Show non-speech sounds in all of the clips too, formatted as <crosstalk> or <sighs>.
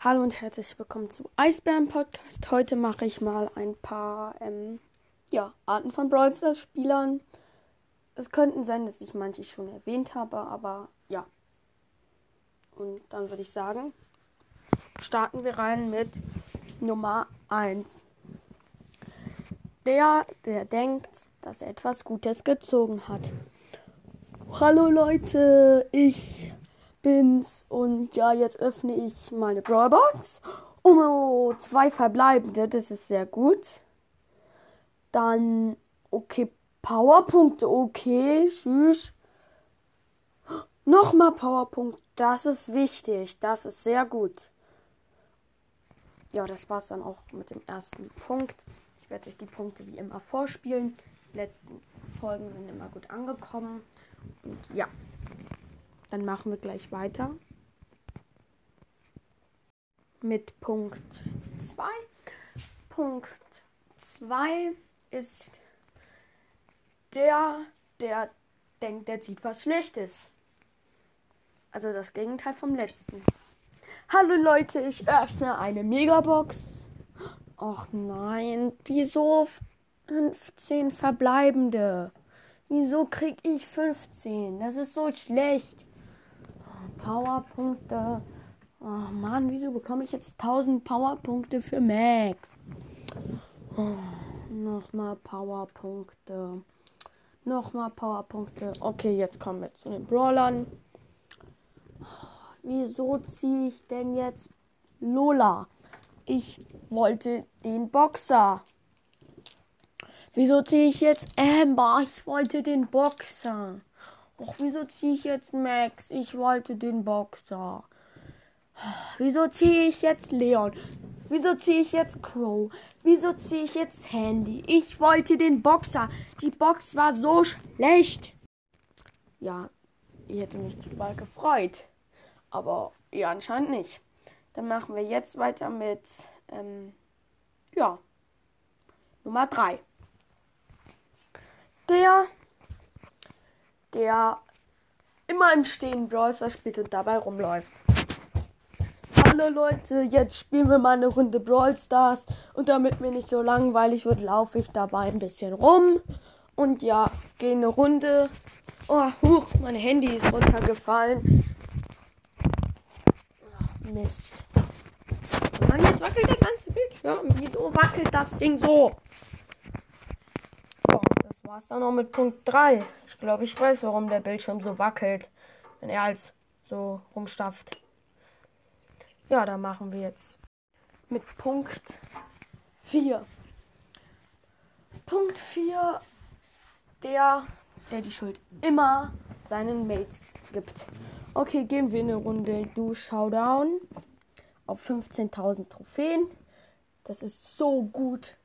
Hallo und herzlich willkommen zu Eisbären Podcast. Heute mache ich mal ein paar ähm, ja, Arten von Brawl Stars Spielern. Es könnten sein, dass ich manche schon erwähnt habe, aber ja. Und dann würde ich sagen, starten wir rein mit Nummer 1. Der, der denkt, dass er etwas Gutes gezogen hat. Hallo Leute, ich bin's und ja, jetzt öffne ich meine Brawlbox. Oh, zwei verbleibende, das ist sehr gut. Dann, okay, Powerpunkte, okay, tschüss. Nochmal Powerpunkt, das ist wichtig, das ist sehr gut. Ja, das war's dann auch mit dem ersten Punkt. Ich werde euch die Punkte wie immer vorspielen. Die letzten Folgen sind immer gut angekommen. Und ja, dann machen wir gleich weiter mit Punkt 2. Punkt 2 ist der, der denkt, der sieht was Schlechtes. Also das Gegenteil vom letzten. Hallo Leute, ich öffne eine Megabox. Och nein, wieso 15 verbleibende? Wieso krieg ich 15? Das ist so schlecht. Powerpunkte. Oh Mann, wieso bekomme ich jetzt 1000 Powerpunkte für Max? Oh, Nochmal Powerpunkte. Nochmal Powerpunkte. Okay, jetzt kommen wir zu den Brawlern. Wieso ziehe ich denn jetzt Lola? Ich wollte den Boxer. Wieso ziehe ich jetzt Amber? Ich wollte den Boxer. Och, wieso ziehe ich jetzt Max? Ich wollte den Boxer. <sighs> Wieso ziehe ich jetzt Leon? Wieso ziehe ich jetzt Crow? Wieso ziehe ich jetzt Handy? Ich wollte den Boxer. Die Box war so schlecht. Ja, ich hätte mich total gefreut. Aber ja, anscheinend nicht. Dann machen wir jetzt weiter mit, ähm, ja, Nummer 3. Der, der immer im Stehen Brawl Stars spielt und dabei rumläuft. Hallo Leute, jetzt spielen wir mal eine Runde Brawl Stars und damit mir nicht so langweilig wird, laufe ich dabei ein bisschen rum und ja, gehe eine Runde. Oh, huch, mein Handy ist runtergefallen. Ach, Mist. Mann, jetzt wackelt der ganze Bildschirm. Wieso wackelt das Ding so? Das war's dann noch mit Punkt 3. Ich glaube, ich weiß, warum der Bildschirm so wackelt, wenn er als so rumstafft. Ja, da machen wir jetzt mit Punkt 4. Punkt 4, der, der die Schuld immer seinen Mates gibt. Okay, gehen wir eine Runde Du Showdown auf 15.000 Trophäen. Das ist so gut.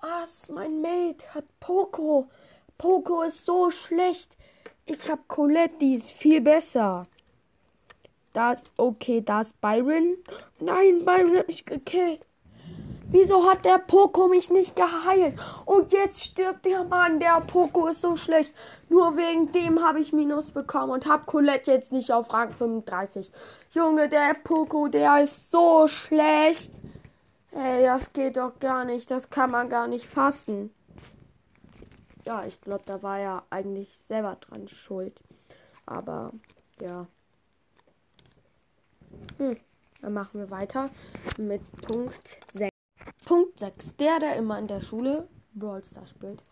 Was? Mein Mate hat Poco. Poco ist so schlecht. Ich habe Colette, die ist viel besser. Da ist, okay, da ist Byron. Nein, Byron hat mich gekillt. Wieso hat der Poco mich nicht geheilt? Und jetzt stirbt der Mann. Der Poco ist so schlecht. Nur wegen dem habe ich Minus bekommen und habe Colette jetzt nicht auf Rang 35. Junge, der Poco, der ist so schlecht. Ey, das geht doch gar nicht. Das kann man gar nicht fassen. Ja, ich glaube, da war er eigentlich selber dran schuld. Aber, ja. Hm, dann machen wir weiter mit Punkt 6. Punkt 6. Der, der immer in der Schule Brawl Stars spielt.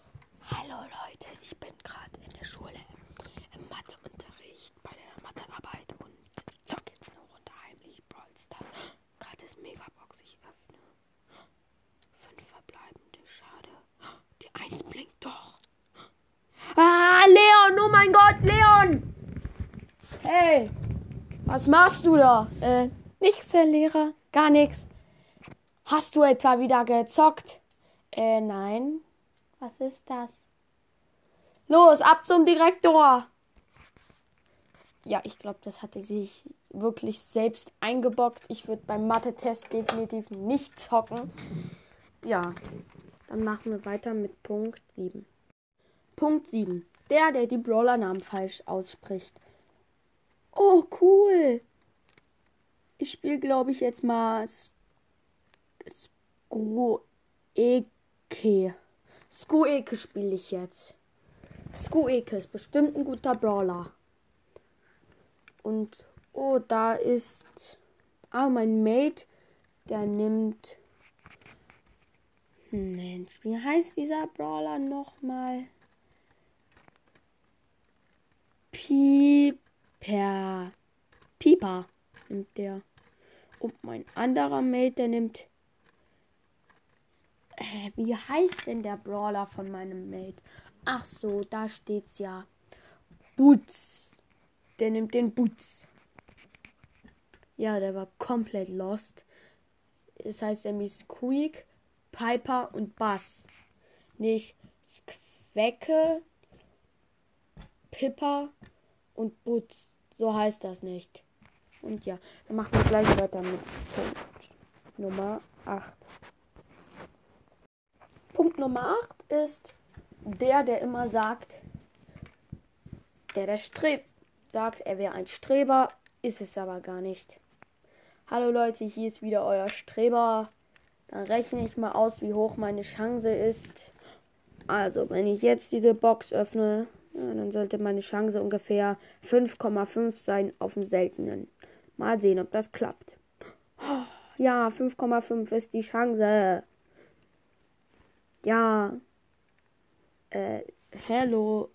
Hallo Leute, ich bin gerade in der Schule im, im Matheunterricht bei der Mathearbeit und zock jetzt eine Runde heimlich Brawl Stars. Gerade ist Megabox, ich öffne. Fünf verbleibende, schade. Die Eins blinkt doch. Ah, Leon, oh mein Gott, Leon! Hey, was machst du da? Äh, nichts, Herr Lehrer, gar nichts. Hast du etwa wieder gezockt? Äh, nein. Was ist das? Los, ab zum Direktor! Ja, ich glaube, das hatte sich wirklich selbst eingebockt. Ich würde beim Mathe-Test definitiv nicht zocken. Ja, dann machen wir weiter mit Punkt 7. Punkt 7. Der, der die Brawler-Namen falsch ausspricht. Oh, cool. Ich spiele, glaube ich, jetzt mal Skueke. Skueke spiele ich jetzt. Skueke ist bestimmt ein guter Brawler. Und, oh, da ist, ah, mein Mate, der nimmt, Mensch, wie heißt dieser Brawler nochmal? Pieper. Pieper nimmt der. Und mein anderer Mate, der nimmt. Äh, wie heißt denn der Brawler von meinem Mate? Ach so, da steht's ja. Boots. Der nimmt den Boots. Ja, der war komplett lost. Das heißt, er ist Squeak, Piper und Bass. Nicht Quecke, Pippa und Boots. So heißt das nicht. Und ja, dann machen wir gleich weiter mit Punkt Nummer 8. Punkt Nummer 8 ist der, der immer sagt, der, der strebt, sagt, er wäre ein Streber, ist es aber gar nicht. Hallo Leute, hier ist wieder euer Streber. Dann rechne ich mal aus, wie hoch meine Chance ist. Also, wenn ich jetzt diese Box öffne, ja, dann sollte meine Chance ungefähr 5,5 sein auf dem seltenen. Mal sehen, ob das klappt. Ja, 5,5 ist die Chance. Ja. Äh, hallo.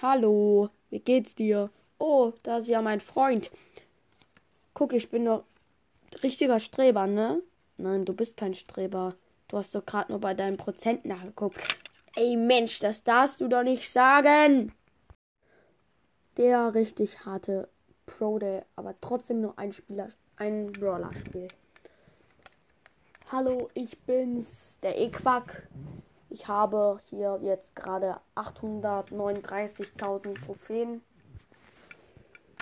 Hallo. Wie geht's dir? Oh, da ist ja mein Freund. Guck, ich bin doch richtiger Streber, ne? Nein, du bist kein Streber. Du hast doch gerade nur bei deinem Prozent nachgeguckt. Ey Mensch, das darfst du doch nicht sagen. Der richtig harte Pro, der aber trotzdem nur ein Spieler, ein Brawler spielt. Hallo, ich bin's, der Equack. Ich habe hier jetzt gerade 839.000 Trophäen.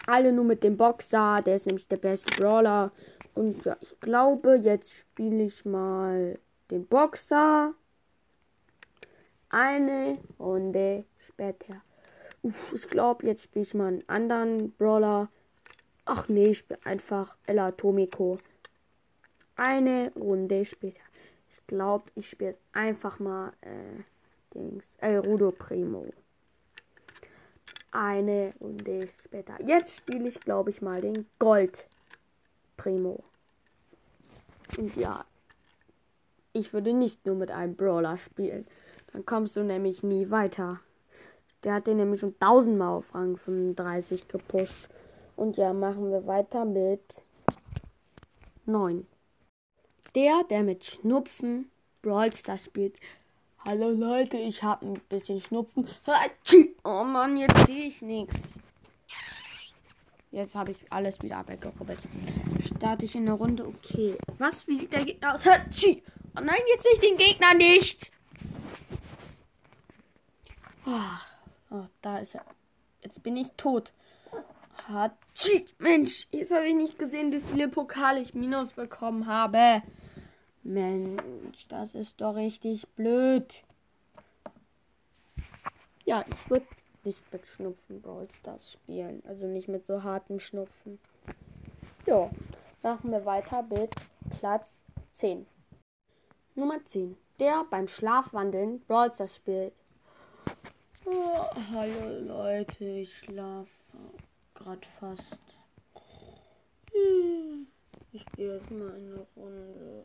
Alle nur mit dem Boxer, der ist nämlich der beste Brawler. Und ja, ich glaube, jetzt spiele ich mal den Boxer. Eine Runde später. Uff, ich glaube, jetzt spiele ich mal einen anderen Brawler. Ach nee, ich spiele einfach El Atomico. Eine Runde später. Ich glaube, ich spiele einfach mal äh, Dings, El Rudo Primo. Eine Runde später. Jetzt spiele ich, glaube ich, mal den Gold Primo. Und ja, ich würde nicht nur mit einem Brawler spielen. Dann kommst du nämlich nie weiter. Der hat den nämlich schon tausendmal auf Rang 35 gepusht. Und ja, machen wir weiter mit 9. Der, der mit Schnupfen Brawl Stars spielt. Hallo Leute, ich habe ein bisschen Schnupfen. Oh Mann, jetzt sehe ich nichts. Jetzt habe ich alles wieder weggerubbelt. Starte ich in eine Runde. Okay. Was? Wie sieht der Gegner aus? Oh nein, jetzt sehe ich den Gegner nicht. Oh, oh, da ist er. Jetzt bin ich tot. Hatschi. Mensch, jetzt habe ich nicht gesehen, wie viele Pokale ich minus bekommen habe. Mensch, das ist doch richtig blöd. Ja, ich würde nicht mit Schnupfen Brawl Stars spielen. Also nicht mit so hartem Schnupfen. Ja, machen wir weiter mit Platz 10. Nummer 10. Der beim Schlafwandeln Brawl Stars spielt. Oh, hallo Leute, ich schlafe gerade fast. Ich gehe jetzt mal in eine Runde.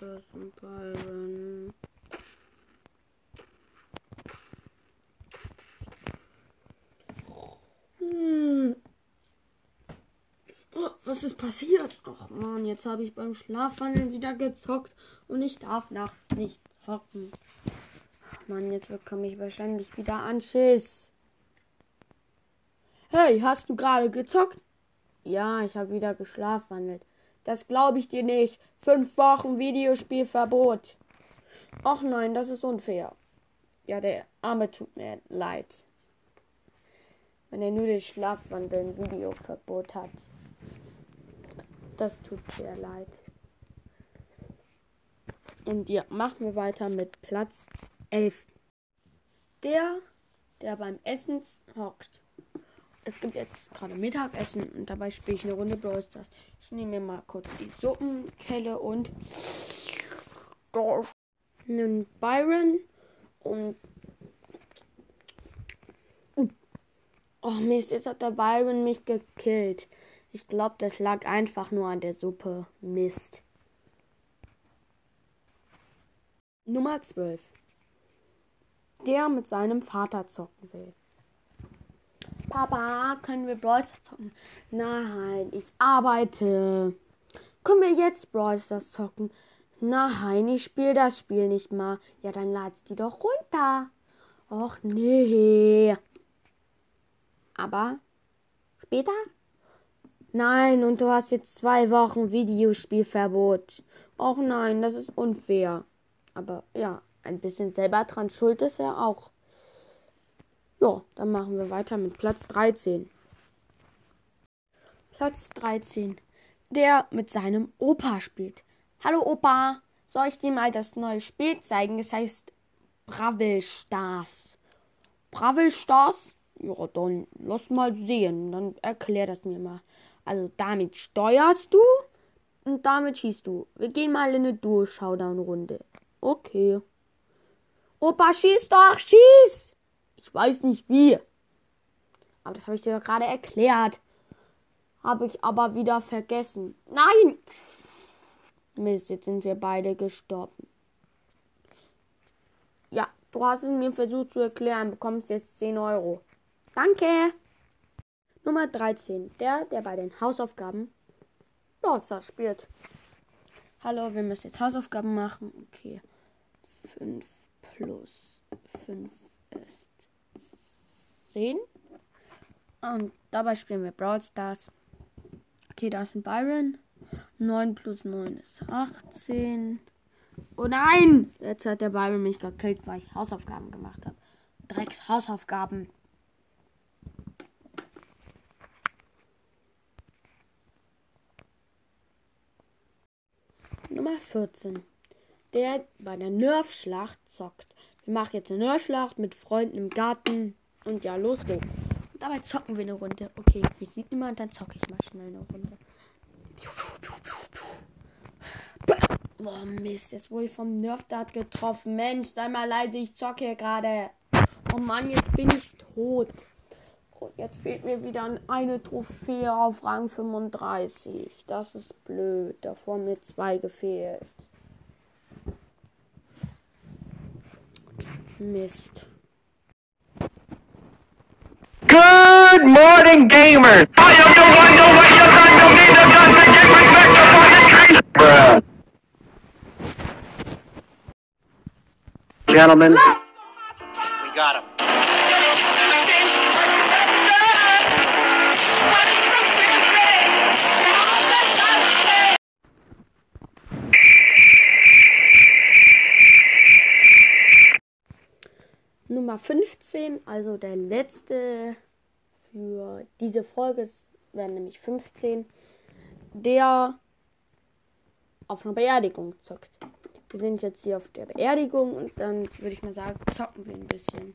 Das ein Byron. Oh, was ist passiert? Ach man, jetzt habe ich beim Schlafwandeln wieder gezockt und ich darf nachts nicht hocken. Mann, jetzt bekomme ich wahrscheinlich wieder Anschiss. Hey, hast du gerade gezockt? Ja, ich habe wieder geschlafwandelt. Das glaube ich dir nicht. Fünf Wochen Videospielverbot. Ach nein, das ist unfair. Ja, der Arme tut mir leid. Wenn er nur das Schlafwandeln Videoverbot hat. Das tut sehr leid. Und ja, machen wir weiter mit Platz 11. Der, der beim Essen hockt. es gibt jetzt gerade Mittagessen und dabei spiele ich eine Runde Brawl Stars. Ich nehme mir mal kurz die Suppenkelle und einen Byron und Oh Mist, jetzt hat der Byron mich gekillt. Ich glaube, das lag einfach nur an der Suppe. Mist. Nummer 12. Der mit seinem Vater zocken will. Papa, können wir Brawl Stars zocken? Nein, ich arbeite. Können wir jetzt Brawl Stars zocken? Nein, ich spiele das Spiel nicht mal. Ja, dann lad's die doch runter. Och nee. Aber später? Nein, und du hast jetzt zwei Wochen Videospielverbot. Och nein, das ist unfair. Aber ja, ein bisschen selber dran schuld ist er auch. Ja, dann machen wir weiter mit Platz 13. Platz 13. Der mit seinem Opa spielt. Hallo Opa, soll ich dir mal das neue Spiel zeigen? Es heißt Bravel Stars. Bravel Stars? Ja, dann lass mal sehen. Dann erklär das mir mal. Also damit steuerst du und damit schießt du. Wir gehen mal in eine Duo-Showdown-Runde. Okay. Opa, schieß doch, schieß! Ich weiß nicht wie. Aber das habe ich dir doch gerade erklärt. Habe ich aber wieder vergessen. Nein! Mist, jetzt sind wir beide gestorben. Ja, du hast es mir versucht zu erklären. Bekommst jetzt 10 Euro. Danke. Nummer 13. Der, der bei den Hausaufgaben Lordstar spielt. Hallo, wir müssen jetzt Hausaufgaben machen. Okay. 5 plus 5 ist 10. Und dabei spielen wir Brawl Stars. Okay, da ist ein Byron. 9 plus 9 ist 18. Oh nein! Jetzt hat der Byron mich gekillt, weil ich Hausaufgaben gemacht habe. Drecks Hausaufgaben. Nummer 14. Der bei der Nerfschlacht zockt. Wir machen jetzt eine Nerfschlacht mit Freunden im Garten. Und ja, los geht's. Und dabei zocken wir eine Runde. Okay, hier sieht niemand, dann zocke ich mal schnell eine Runde. Boah, Mist, jetzt wurde ich vom Nerf-Dart getroffen. Mensch, sei mal leise, ich zocke hier gerade. Oh Mann, jetzt bin ich tot. Und jetzt fehlt mir wieder eine Trophäe auf Rang 35. Das ist blöd. Davor mir zwei gefehlt. Mist. Good morning, gamers. I am the one, the way you gun, don't need a gun to get respect upon the street. Bruh. Gentlemen, We got him. Nummer 15, also der letzte für diese Folge, es werden nämlich 15, der auf einer Beerdigung zockt. Wir sind jetzt hier auf der Beerdigung und dann würde ich mal sagen, zocken wir ein bisschen.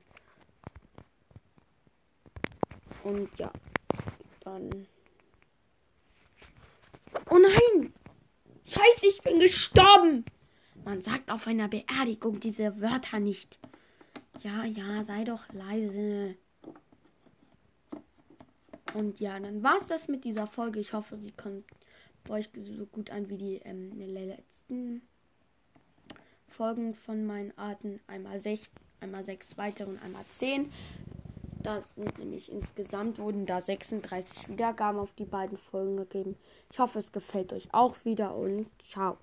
Und ja, dann. Oh nein! Scheiße, ich bin gestorben! Man sagt auf einer Beerdigung diese Wörter nicht. Ja, ja, sei doch leise. Und ja, dann war es das mit dieser Folge. Ich hoffe, sie kommt bei euch so gut an wie die ähm, letzten Folgen von meinen Arten. Einmal sechs, einmal sechs weitere und einmal zehn. Das sind nämlich insgesamt wurden da 36 Wiedergaben auf die beiden Folgen gegeben. Ich hoffe, es gefällt euch auch wieder und ciao.